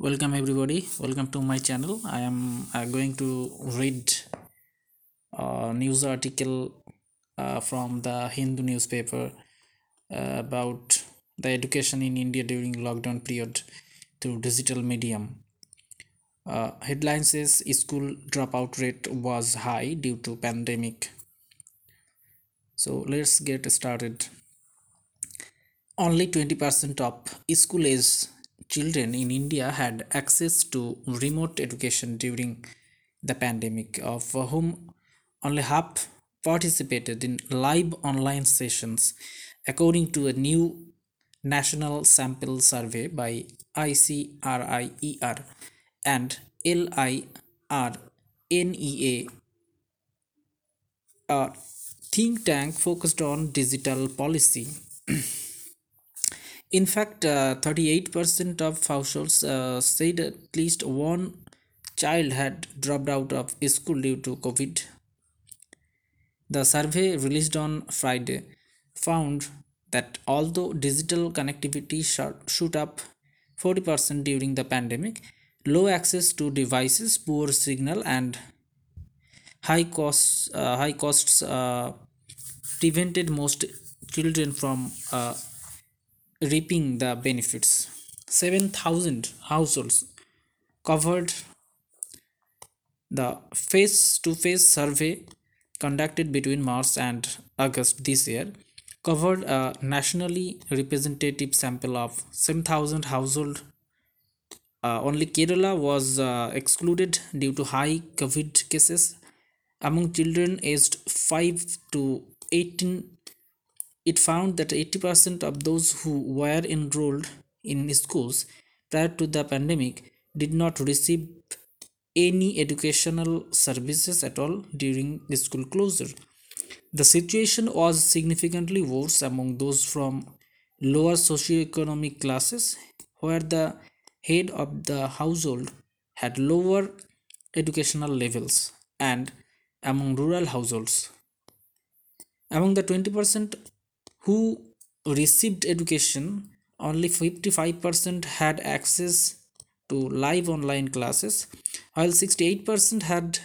welcome everybody. Welcome to my channel. I am uh, going to read a news article uh, from the hindu newspaper uh, about the education in india during lockdown period through digital medium. Uh, headline says school dropout rate was high due to pandemic. So let's get started. Only 20% of school age children in India had access to remote education during the pandemic, of whom only half participated in live online sessions, according to a new national sample survey by ICRIER and LIRNEA, a think tank focused on digital policy. In fact, 38% uh, of households uh, said at least one child had dropped out of school due to COVID. The survey released on Friday found that although digital connectivity shot up 40% during the pandemic, low access to devices, poor signal, and high costs, uh, high costs uh, prevented most children from uh, reaping the benefits. 7,000 households covered the face to face survey conducted between March and August this year covered a nationally representative sample of 7,000 households. Uh, only Kerala was uh, excluded due to high COVID cases among children aged 5 to 18 it found that 80% of those who were enrolled in schools prior to the pandemic did not receive any educational services at all during the school closure. The situation was significantly worse among those from lower socioeconomic classes, where the head of the household had lower educational levels, and among rural households. Among the 20% who received education, only 55% had access to live online classes, while 68% had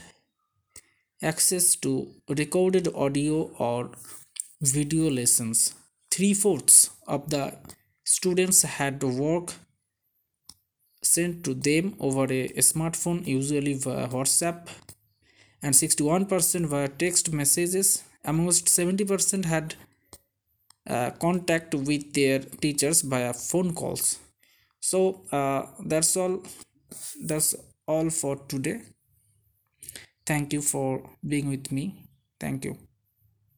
access to recorded audio or video lessons. Three fourths of the students had work sent to them over a smartphone, usually via WhatsApp, and 61% via text messages. Almost 70% had uh, contact with their teachers via phone calls. So uh, that's all that's all for today. Thank you for being with me. Thank you